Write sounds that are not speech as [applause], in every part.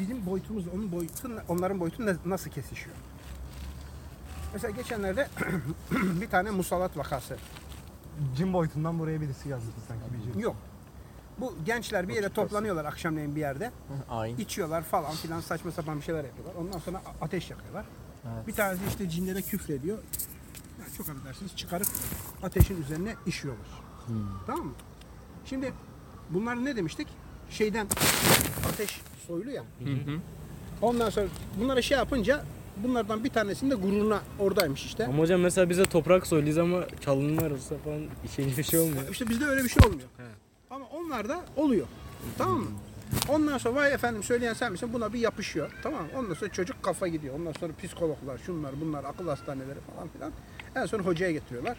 bizim boyutumuz, onun boyutu, onların boyutu nasıl kesişiyor? Mesela geçenlerde [clears throat] bir tane musallat vakası. Cin boyutundan buraya birisi yazdı sanki bir cin. Yok. Bu gençler bir yere toplanıyorlar akşamleyin bir yerde. [laughs] Ayin. içiyorlar falan filan saçma sapan bir şeyler yapıyorlar. Ondan sonra ateş yakıyorlar. Evet. Bir tanesi işte cinlere küfrediyor. Ya çok affedersiniz çıkarıp ateşin üzerine işiyorlar. Tamam mı? Şimdi bunlar ne demiştik? Şeyden ateş soyulu ya. Ondan sonra bunlara şey yapınca bunlardan bir tanesinin de gururuna oradaymış işte. Ama hocam mesela bize toprak söylüyoruz ama çalınırsa falan şey bir şey olmuyor. İşte bizde öyle bir şey olmuyor. Evet. Ama onlarda oluyor. Tamam mı? Ondan sonra vay efendim söyleyen sen misin? Buna bir yapışıyor. Tamam mı? Ondan sonra çocuk kafa gidiyor. Ondan sonra psikologlar, şunlar, bunlar, akıl hastaneleri falan filan. En son hocaya getiriyorlar.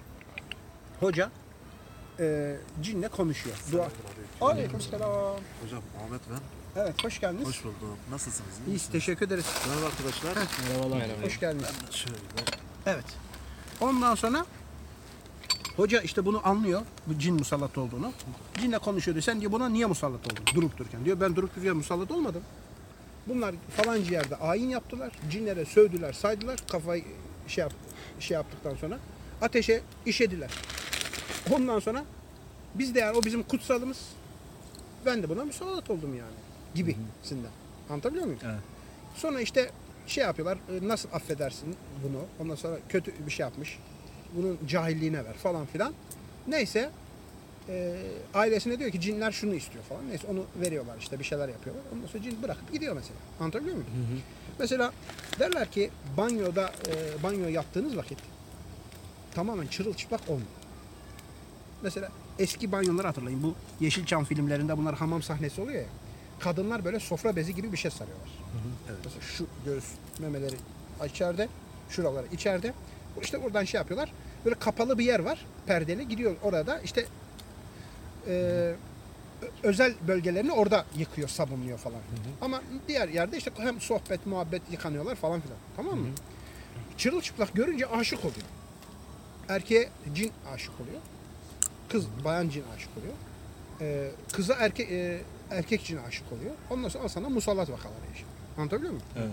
Hoca e, cinle konuşuyor. Dua. Aleykümselam. Hocam Ahmet ben. Evet hoş geldiniz. Hoş bulduk. Nasılsınız? iyi İyi, misiniz? teşekkür ederiz. Merhaba arkadaşlar. Merhabalar. Hoş geldiniz. Şöyle. Evet. Ondan sonra hoca işte bunu anlıyor. Bu cin musallat olduğunu. Cinle konuşuyor diyor. Sen diyor buna niye musallat oldun? Durup dururken. Diyor ben durup dururken musallat olmadım. Bunlar falanca yerde ayin yaptılar. Cinlere sövdüler, saydılar. Kafayı şey, yap, şey yaptıktan sonra ateşe işediler. Ondan sonra biz de yani o bizim kutsalımız. Ben de buna musallat oldum yani. Gibisinden. Anlatabiliyor muyum? Evet. Sonra işte şey yapıyorlar. e, Nasıl affedersin bunu? Ondan sonra kötü bir şey yapmış. Bunun cahilliğine ver falan filan. Neyse e, ailesine diyor ki cinler şunu istiyor falan. Neyse onu veriyorlar işte bir şeyler yapıyorlar. Ondan sonra cin bırakıp gidiyor mesela. Anlatabiliyor muyum? Mesela derler ki banyoda e, banyo yaptığınız vakit tamamen çırılçıplak olmuyor. Mesela eski banyoları hatırlayın. Bu Yeşilçam filmlerinde bunlar hamam sahnesi oluyor ya. Kadınlar böyle sofra bezi gibi bir şey sarıyorlar. Evet. Mesela şu göğüs memeleri içeride, şuraları içeride. İşte buradan şey yapıyorlar. Böyle kapalı bir yer var, perdeli. Gidiyor orada işte e, özel bölgelerini orada yıkıyor, sabunluyor falan. Ama diğer yerde işte hem sohbet, muhabbet yıkanıyorlar falan filan. Tamam mı? Çırılçıplak görünce aşık oluyor. Erkeğe cin aşık oluyor. Kız, bayan cin aşık oluyor. Ee, kıza erkek e, erkek cin aşık oluyor. Ondan sonra sana musallat vakaları yaşıyor. Anlatabiliyor muyum? Evet.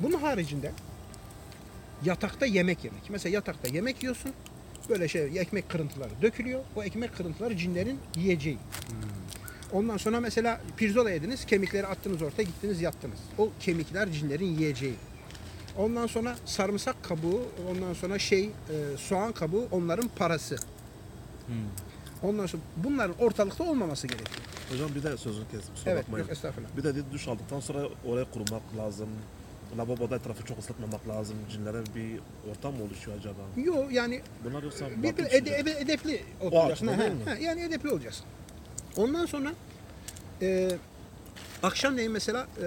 Bunun haricinde yatakta yemek yemek. Mesela yatakta yemek yiyorsun. Böyle şey ekmek kırıntıları dökülüyor. O ekmek kırıntıları cinlerin yiyeceği. Ondan sonra mesela pirzola yediniz, kemikleri attınız ortaya, gittiniz yattınız. O kemikler cinlerin yiyeceği. Ondan sonra sarımsak kabuğu, ondan sonra şey e, soğan kabuğu onların parası. Ondan sonra bunların ortalıkta olmaması gerekiyor. Hocam bir de sözünü kestim. Kusura Evet, bakmayın. yok estağfurullah. Bir de duş aldıktan sonra oraya kurumak lazım. Lavaboda etrafı çok ıslatmamak lazım. Cinlere bir ortam mı oluşuyor acaba? Yok yani Bunlar yoksa bir, bir ede, ede- edepli oturacaksın. Ha, ha, yani edepli olacaksın. Ondan sonra e, akşamleyin mesela e,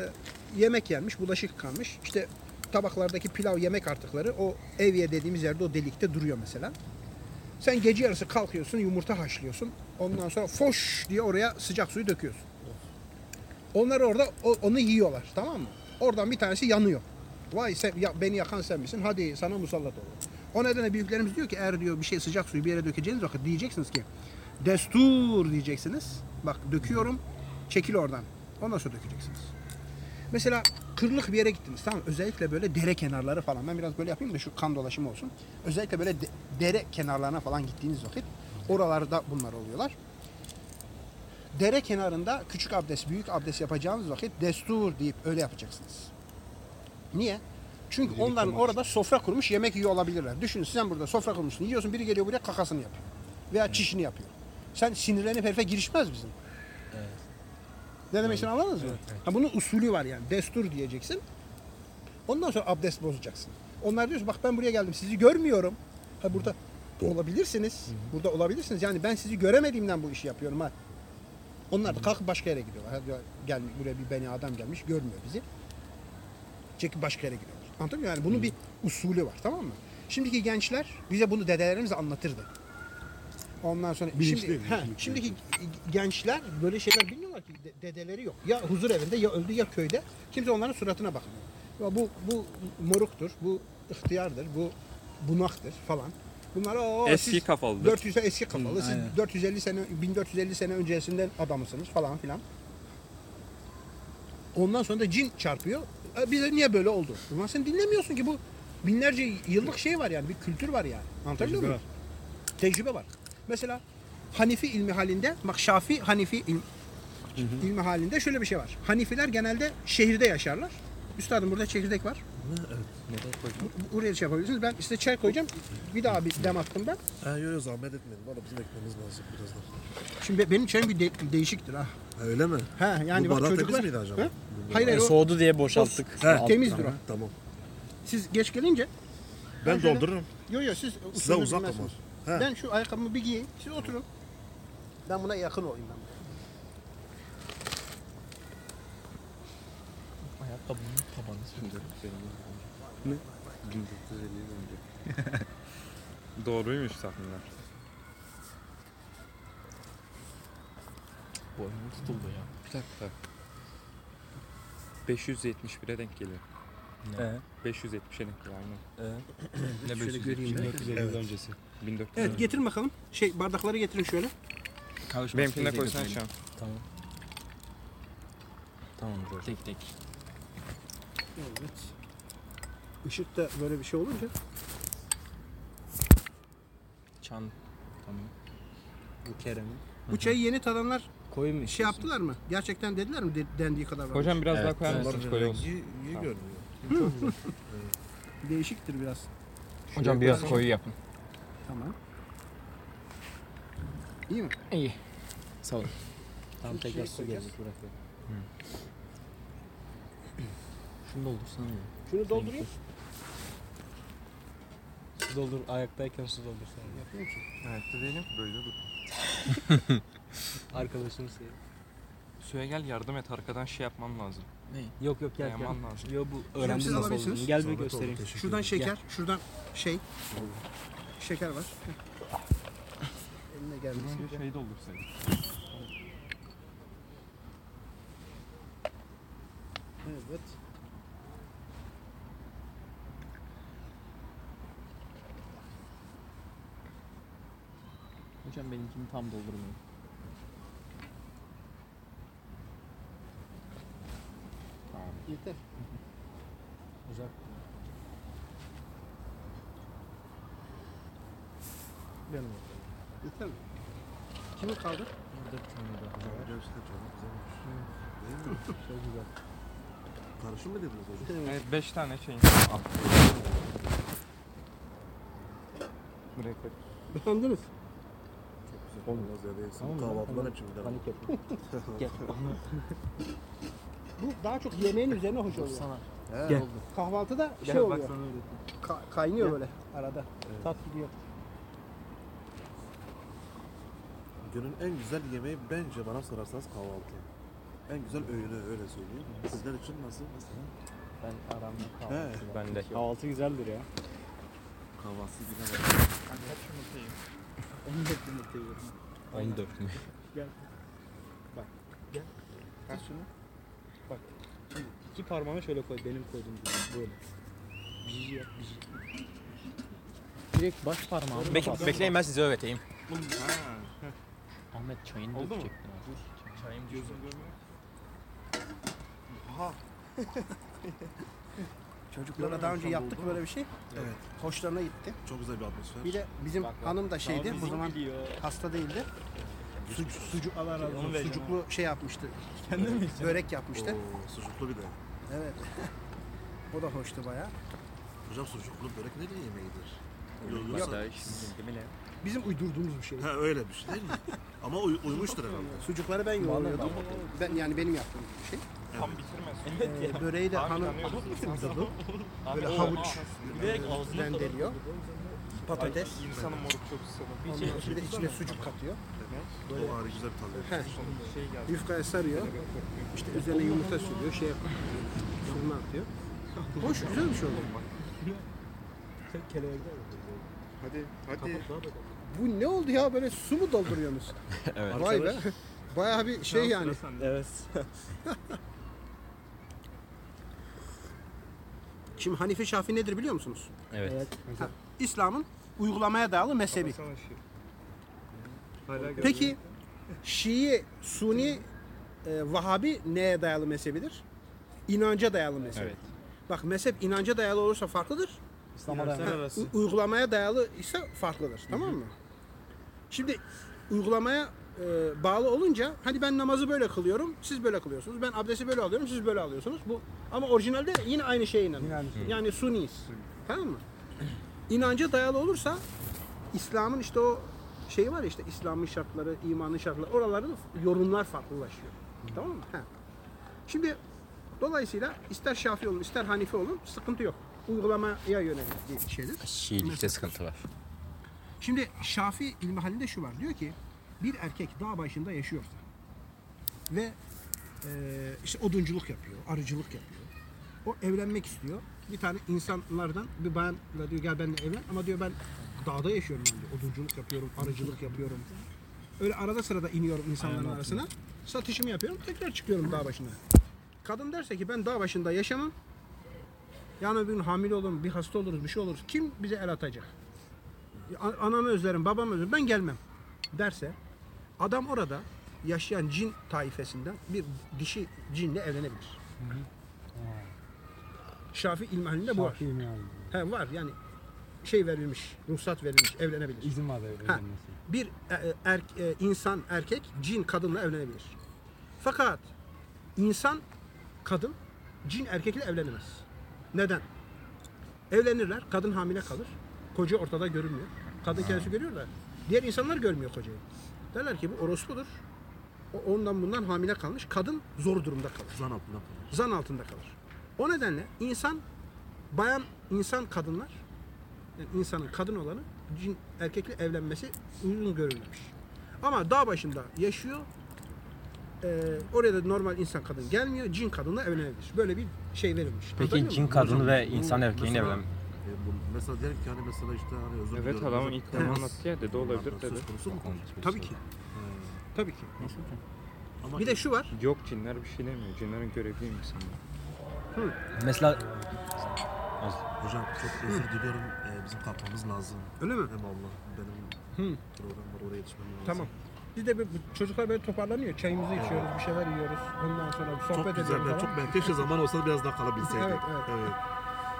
yemek yenmiş, bulaşık yıkanmış. İşte tabaklardaki pilav yemek artıkları o evye dediğimiz yerde o delikte duruyor mesela. Sen gece yarısı kalkıyorsun, yumurta haşlıyorsun. Ondan sonra foş diye oraya sıcak suyu döküyorsun. Onlar orada onu yiyorlar, tamam mı? Oradan bir tanesi yanıyor. Vay sen, ya, beni yakan sen misin? Hadi sana musallat ol. O nedenle büyüklerimiz diyor ki eğer diyor bir şey sıcak suyu bir yere dökeceğiniz vakit diyeceksiniz ki destur diyeceksiniz. Bak döküyorum, çekil oradan. Ondan sonra dökeceksiniz. Mesela kırlık bir yere gittiniz tamam? Özellikle böyle dere kenarları falan. Ben biraz böyle yapayım da şu kan dolaşımı olsun. Özellikle böyle de- dere kenarlarına falan gittiğiniz vakit oralarda bunlar oluyorlar. Dere kenarında küçük abdest, büyük abdest yapacağınız vakit destur deyip öyle yapacaksınız. Niye? Çünkü onların orada sofra kurmuş yemek yiyor olabilirler. Düşün sen burada sofra kurmuşsun yiyorsun biri geliyor buraya kakasını yapıyor. Veya çişini yapıyor. Sen sinirlenip herife girişmez bizim. Ne demek istediğimi anladınız mı? Ha, bunun usulü var yani. Destur diyeceksin. Ondan sonra abdest bozacaksın. Onlar diyor ki, bak ben buraya geldim sizi görmüyorum. Ha burada olabilirsiniz. Burada olabilirsiniz. Yani ben sizi göremediğimden bu işi yapıyorum ha. Onlar da kalkıp başka yere gidiyorlar. Ha, diyor, gelmiş buraya bir beni adam gelmiş görmüyor bizi. Çekip başka yere gidiyorlar. Anladın mı? Yani bunun bir usulü var tamam mı? Şimdiki gençler bize bunu dedelerimiz anlatırdı. Ondan sonra Bilinçli, şimdi, bilinçli. he, şimdiki gençler böyle şeyler bilmiyorlar ki De- dedeleri yok. Ya huzur evinde ya öldü ya köyde. Kimse onların suratına bakmıyor. Ya bu bu moruktur, bu ihtiyardır, bu bunaktır falan. Bunlar o Eski siz kafalıdır. 400 sene eski kafalı. Siz aynen. 450 sene 1450 sene öncesinden adamısınız falan filan. Ondan sonra da cin çarpıyor. E, bize niye böyle oldu? Ulan sen dinlemiyorsun ki bu binlerce yıllık şey var yani bir kültür var yani. Anlatabiliyor muyum? Tecrübe var. Mesela Hanifi ilmi halinde, bak Şafi Hanifi ilmi, ilmi halinde şöyle bir şey var. Hanifiler genelde şehirde yaşarlar. Üstadım burada çekirdek var. Bu- Buraya şey yapabilirsiniz. Ben size çay koyacağım. Bir daha bir dem attım ben. Ha yok yok zahmet etmeyin. Valla bizim ekmemiz lazım birazdan. Şimdi be- benim çayım bir de- değişiktir ha. Ha, öyle mi? Ha yani Bu bak bardak temiz çocuklar. miydi acaba? Ha? Hayır hayır o Soğudu diye boşalttık. He. temizdir o. Tamam. Siz geç gelince Ben şöyle- doldururum. Yok yok siz Size uzak bilmezsiniz. He. Ben şu ayakkabımı bir giyeyim. Siz oturun. Ben buna yakın olayım ben. Ayakkabının tabanı söndü benim. Ne? 1950 yıl önce. Doğruymuş tahminler. Boynum tutuldu ya. Bir dakika. 571'e denk geliyor. Ee, 570'e denk geliyor aynen. ne Şöyle göreyim ben. 1450 yıl öncesi. 1400. Evet getirin bakalım. Şey bardakları getirin şöyle. Benimkine koysan şu an. Tamam. Tamam dur. Tek tek. Evet. Işıkta böyle bir şey olunca Çan. Tamam. Bu Kerem'in. bu çayı yeni tadanlar Koyu mu şey yaptılar mı? Gerçekten dediler mi de- dendiği kadar var. Hocam biraz Evet, daha koyar evet. mısınız? Olsun. rengi iyi Tamam. görünüyor. Değişiktir biraz. Hocam biraz koyu yapın. Tamam. İyi mi? İyi. Sağ ol. Tamam Şimdi tekrar şey su gelecek bırak. Şunu doldursana ya. Şunu doldurayım. Su doldur. Ayaktayken su doldursana. Yapayım ki. Ayakta değilim. Böyle dur. [laughs] Arkadaşını sev. Suya gel yardım et. Arkadan şey yapmam lazım. Ne? Yok yok gel gel. Dayaman lazım. Yok bu siz öğrendim nasıl alabilirsiniz. olduğunu. Gel bir Zahmet oldu, göstereyim. teşekkür Şuradan ederim. şeker, şuradan şey. Şeker var. Eline gelmesin. Bir şey doldursaydık. Evet. Hocam benimkini tam doldurmayın. Yeter. Uzak. Benim. Yeter mi? Kimin kaldı? Dört tane daha hocam. Gerçekten çok güzelmiş. Değil mi? Çok [laughs] güzel. Karışım mı dediniz hocam? Evet 5 tane şeyin. Al. Koy. Beğendiniz. Olmaz ya değilsin. Kahvaltılar hep şimdiden. Panik yapma. [laughs] Gel. [laughs] Bu daha çok yemeğin üzerine hoş oluyor. Sana. He, Gel. oldu. Kahvaltıda şey Gel bak oluyor. Ka- kaynıyor böyle arada. Tat gidiyor. Günün en güzel yemeği bence bana sorarsanız kahvaltı. En güzel öğünü öyle söyleyeyim. Sizler için nasıl mesela? Ben aramda He. kahvaltı. Ben de. Kahvaltı güzeldir ya. Kahvaltı güzel. Onu da yumurta yiyorum. 14 mü? Kaç şunu? Şimdi iki parmağını şöyle koy. Benim koyduğum gibi. Böyle. Bici yap bici. Direkt baş parmağını Bek bas. bekleyin ben size öğreteyim. Ahmet çayını Oldu mu? dökecektin abi. Çayım gözüm görmüyor. Aha. [laughs] Çocuklara daha önce yaptık böyle bir şey. Evet. Hoşlarına gitti. Çok güzel bir atmosfer. Bir de bizim Bak, bak. hanım da şeydi. O zaman biliyor. hasta değildi. Suc, sucuk Onu vereceğim sucuklu şey yapmıştı. Kendi mi? Börek yapmıştı. Oo, sucuklu bir de. Evet. [laughs] o da hoştu bayağı. Hocam sucuklu börek ne diye yemeğidir? Yok. Yoksa... Bizim uydurduğumuz bir şey. Ha öyle bir şey değil mi? [laughs] Ama uy- uymuştur herhalde. Sucukları ben yoğuruyordum. Ben yani benim yaptığım bir şey. Tam bitirmez. Ee, böreği de hanım. Abi, Böyle havuç rendeliyor. Patates. İnsanın moruk çok bir de içine sucuk katıyor. O ayrı güzel bir tadı. He. Şey geldi. Yufkaya sarıyor. İşte üzerine yumurta sürüyor. Şey yapıyor. Fırına atıyor. Hoş güzel bir şey oldu. Hadi hadi. Bu ne oldu ya böyle su mu dolduruyorsunuz? [laughs] Evet. Vay be. Bayağı bir şey yani. Evet. [laughs] Şimdi Hanife Şafii nedir biliyor musunuz? Evet. Ha, İslam'ın uygulamaya dayalı mezhebi. Peki Şii, Suni, e, Vahabi neye dayalı mezhebidir? inanca dayalı mezhep. Evet. Bak mezhep inanca dayalı olursa farklıdır. İslam'a uygulamaya dayalı ise farklıdır. Tamam mı? Şimdi uygulamaya e, bağlı olunca hani ben namazı böyle kılıyorum, siz böyle kılıyorsunuz. Ben abdesti böyle alıyorum, siz böyle alıyorsunuz. Bu ama orijinalde yine aynı şeye inanıyor. Şey. Yani suniyiz. Tamam mı? İnanca dayalı olursa İslam'ın işte o şeyi var işte İslam'ın şartları, imanın şartları oraların yorumlar farklılaşıyor. Tamam mı? Ha. Şimdi dolayısıyla ister Şafi olun, ister Hanifi olun sıkıntı yok. Uygulamaya yönelik bir şeydir. Şiilikte sıkıntı var. Şimdi Şafi ilmi halinde şu var. Diyor ki bir erkek dağ başında yaşıyorsa ve e, işte odunculuk yapıyor, arıcılık yapıyor. O evlenmek istiyor. Bir tane insanlardan bir bayanla diyor gel benimle evlen ama diyor ben dağda yaşıyorum ben diyor. Odunculuk yapıyorum, arıcılık yapıyorum. Öyle arada sırada iniyorum insanların arasına. Satışımı yapıyorum. Tekrar çıkıyorum dağ başına. Kadın derse ki ben dağ başında yaşamam. Yani bir gün hamile olurum, bir hasta oluruz, bir şey oluruz. Kim bize el atacak? Anamı özlerim, babamı özlerim, ben gelmem derse adam orada yaşayan cin taifesinden bir dişi cinle evlenebilir. Şafi ilmihalinde bu var. Şafi. He, var yani şey verilmiş, ruhsat verilmiş, evlenebilir. İzin var evlenmesi. Bir e, e, er, e, insan erkek cin kadınla evlenebilir. Fakat insan kadın cin erkekle evlenemez. Neden? Evlenirler, kadın hamile kalır. Koca ortada görünmüyor. Kadın kendisi görüyor da diğer insanlar görmüyor kocayı. Derler ki bu orospudur. O ondan bundan hamile kalmış. Kadın zor durumda kalır. Zan altında kalır. Zan altında kalır. O nedenle insan bayan insan kadınlar insanın kadın olanı cin erkekle evlenmesi uygun görülmemiş. Ama dağ başında yaşıyor. Ee, oraya da normal insan kadın gelmiyor. Cin kadınla evlenebilir. Böyle bir şey verilmiş. Peki Anlatabiliyor cin muyum? kadını ve Bu insan erkeğin mesela- evlen. E, bu, mesela diyelim ki hani mesela işte hani özür Evet diliyorum, adamın ilk temas anlattı ya dedi olabilir bunlardan dedi. Söz konusu mu? Tabii ki. Tabii ki. Ama Bir de şu var. Yok cinler bir şey demiyor. Cinlerin görevli insanlar. Mesela hocam çok özür diliyorum. E, bizim kalkmamız lazım. Öyle mi? Hem Allah benim Hı. program var oraya yetişmem lazım. Tamam. Biz de bu- bu çocuklar böyle toparlanıyor. Çayımızı içiyoruz, bir şeyler yiyoruz. Ondan sonra bir Çok sohbet güzel. ediyoruz Ben, falan. çok ben keşke zaman olsa biraz daha kalabilseydik. Evet, evet.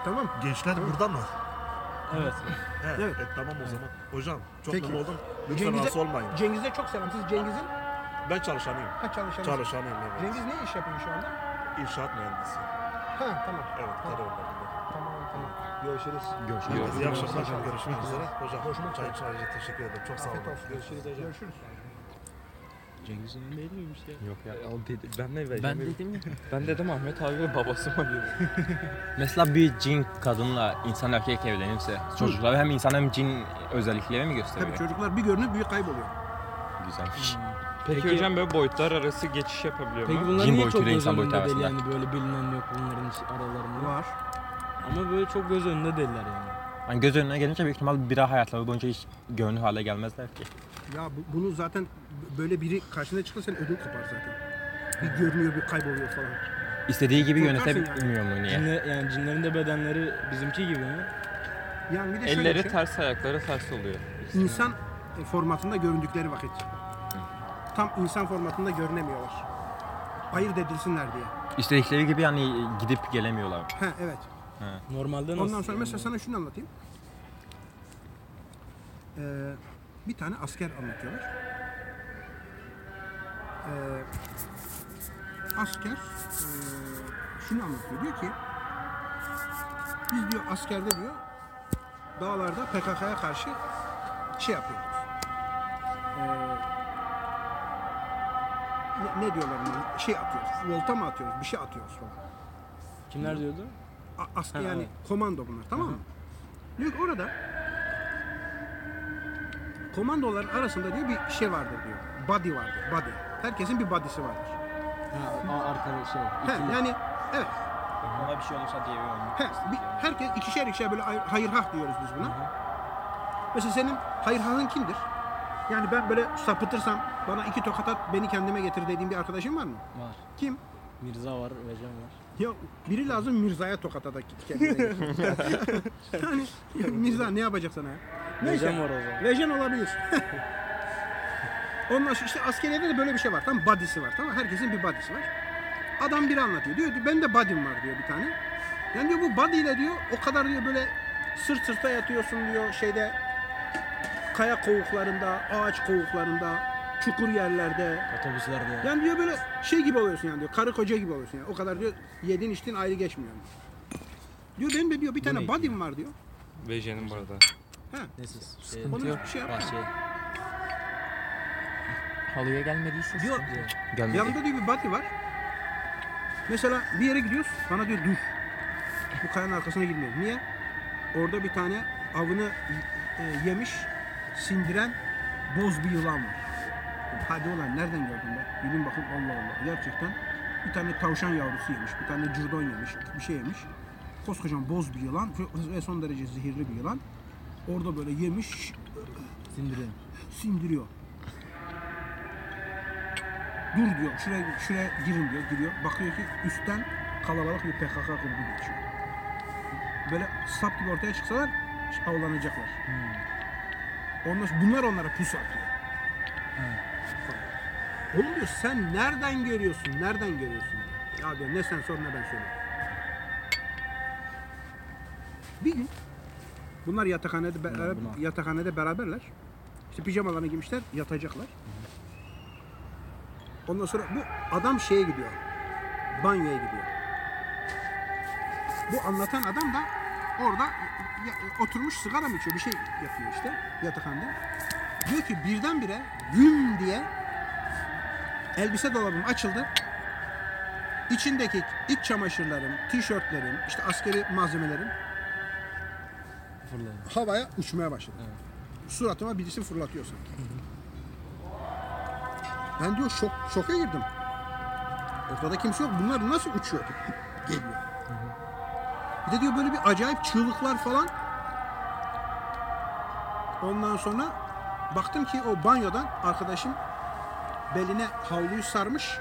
Tamam. Gençler burada mı? Evet. He, Evet. e, tamam o zaman. Hocam çok Peki. memnun oldum. Lütfen Cengiz'e- rahatsız olmayın. Cengiz'e çok selam. Siz Cengiz'in Ben çalışanıyım. ha çalışan. Çalışanıyım evet. Cengiz ne iş yapıyor şu anda? İnşaat mühendisi. Ha tamam. Evet. Tamam tamam. Görüşürüz. görüşürüz. İyi akşamlar. Görüşmek üzere. Hocam, çay için ayrıca teşekkür ederim. Çok sağ olun. Görüşürüz hocam. Görüşürüz. Cengiz'in değil miymiş ya? Yok ya. O dedi, ben ne vereceğim? Ben dedim ya. [laughs] Ben dedim Ahmet abi ve babası mı diyor. [laughs] Mesela bir cin kadınla insan erkek evlenirse çocuklar hem insan hem cin özellikleri mi gösteriyor? Tabii çocuklar bir görünüp büyük kayboluyor. Güzelmiş. Peki, Peki- hocam böyle boyutlar arası geçiş yapabiliyor Peki mu? bunlar Cin niye boyutuyla çok göz insan boyutu önünde değil arasında. yani böyle bilinen yok bunların aralarında. Var. Ama böyle çok göz önünde değiller yani. Yani göz önüne gelince büyük ihtimal bir daha hayatları boyunca hiç görünür hale gelmezler ki. Ya bu- bunu zaten böyle biri karşına çıksa senin ödün kopar zaten. Bir görünüyor, bir kayboluyor falan. İstediği gibi Korkarsın yönetebilmiyor mu niye? Cinle, yani cinlerin de bedenleri bizimki gibi mi? Yani bir de şöyle bir Elleri şey, ters ayakları ters oluyor. insan formatında göründükleri vakit. Tam insan formatında görünemiyorlar. Ayırt edilsinler diye. İstedikleri gibi yani gidip gelemiyorlar. Ha evet. Normalde nasıl? Ondan sonra yani? mesela sana şunu anlatayım. Ee, bir tane asker anlatıyorlar. Ee, asker ee, şunu anlatıyor. Diyor ki biz diyor askerde diyor dağlarda PKK'ya karşı şey yapıyoruz. Ee, ne, ne diyorlar? Şey atıyoruz. Volta mı atıyoruz? Bir şey atıyoruz falan. Kimler diyordu? A- asker Ha, yani evet. komando bunlar tamam mı? Diyor ki orada komandoların arasında diyor bir şey vardır diyor. Body vardır. Body. Herkesin bir body'si vardır. Ha, a- arkada şey. He, ikili. yani evet. Ona bir şey olursa diye He, bir, herkes ikişer ikişer böyle hay- hayırhah diyoruz biz buna. Mesela senin hayırhahın kimdir? Yani ben böyle sapıtırsam bana iki tokat at beni kendime getir dediğin bir arkadaşın var mı? Var. Kim? Mirza var, Vecan var. Ya biri lazım Mirza'ya tokat atak kendine [laughs] yani ya Mirza ne yapacak sana ya? Neyse. Vecan var o zaman. Lejen olabilir. Ondan sonra işte askeriyede de böyle bir şey var. Tam body'si var. Tamam? Herkesin bir body'si var. adam biri anlatıyor. Diyor ben de body'm var diyor bir tane. Yani diyor bu body ile diyor o kadar diyor böyle sırt sırta yatıyorsun diyor şeyde kaya kovuklarında, ağaç kovuklarında, çukur yerlerde. Otobüslerde. Yani diyor böyle şey gibi oluyorsun yani diyor. Karı koca gibi oluyorsun yani. O kadar diyor yedin içtin ayrı geçmiyor. Diyor benim de diyor bir tane ne? body'm var diyor. VJ'nin bu arada. Neyse. Şey, Onu yok. şey yap. bahçe. Halıya gelmediyse Diyor Gelmedi. yanında diyor bir body var. Mesela bir yere gidiyoruz. Bana diyor dur. Bu kayanın arkasına girmeyelim. Niye? Orada bir tane avını e, yemiş, sindiren boz bir yılan var. Hadi ulan nereden gördün be? Bilin bakın Allah Allah. Gerçekten bir tane tavşan yavrusu yemiş, bir tane curdon yemiş, bir şey yemiş. Koskocaman boz bir yılan ve son derece zehirli bir yılan. Orada böyle yemiş, Sindirin. sindiriyor. Dur diyor, şuraya, şuraya girin diyor, giriyor. Bakıyor ki üstten kalabalık bir PKK grubu geçiyor. Böyle sap gibi ortaya çıksalar avlanacaklar. Ondan sonra bunlar onlara pusu atıyor. Oğlum diyor sen nereden görüyorsun, nereden görüyorsun? Ya diyor ne sen sor ne ben söyleyeyim. Bir gün bunlar yatakhanede beraber, yatakhanede beraberler. İşte pijamalarını giymişler, yatacaklar. Ondan sonra bu adam şeye gidiyor. Banyoya gidiyor. Bu anlatan adam da orada ya- oturmuş sigara mı içiyor bir şey yapıyor işte yatakhanede. Diyor ki birdenbire güm diye elbise dolabım açıldı. İçindeki iç çamaşırlarım, tişörtlerim, işte askeri malzemelerim Fırlayın. havaya uçmaya başladı. Suratıma birisi fırlatıyor sanki. Ben diyor şok, şoka girdim. Ortada kimse yok. Bunlar nasıl uçuyor? [laughs] Geliyor. Bir de diyor böyle bir acayip çığlıklar falan. Ondan sonra baktım ki o banyodan arkadaşım beline havluyu sarmış.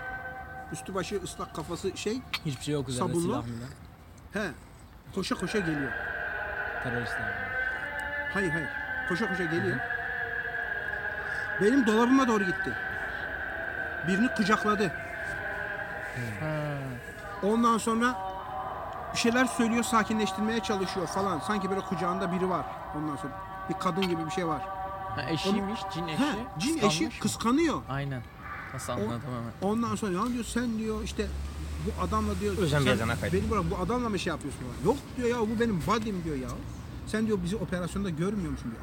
Üstü başı ıslak kafası şey. Hiçbir şey yok üzerinde Sabunlu. silah milah. He. Koşa koşa geliyor. Teröristler. Hayır hayır. Koşa koşa geliyor. Benim dolabıma doğru gitti. Birini kucakladı. Ondan sonra bir şeyler söylüyor, sakinleştirmeye çalışıyor falan. Sanki böyle kucağında biri var. Ondan sonra bir kadın gibi bir şey var. Ha, eşiymiş, cin eşi. He, cin Kıskanmış eşi mı? kıskanıyor. Aynen. Nasıl hemen. Ondan sonra ya diyor sen diyor işte bu adamla diyor Özlem sen Beyazan'a kaydı. beni bırak bu adamla mı şey yapıyorsun falan. Yok diyor ya bu benim body'm diyor ya. Sen diyor bizi operasyonda görmüyor musun diyor.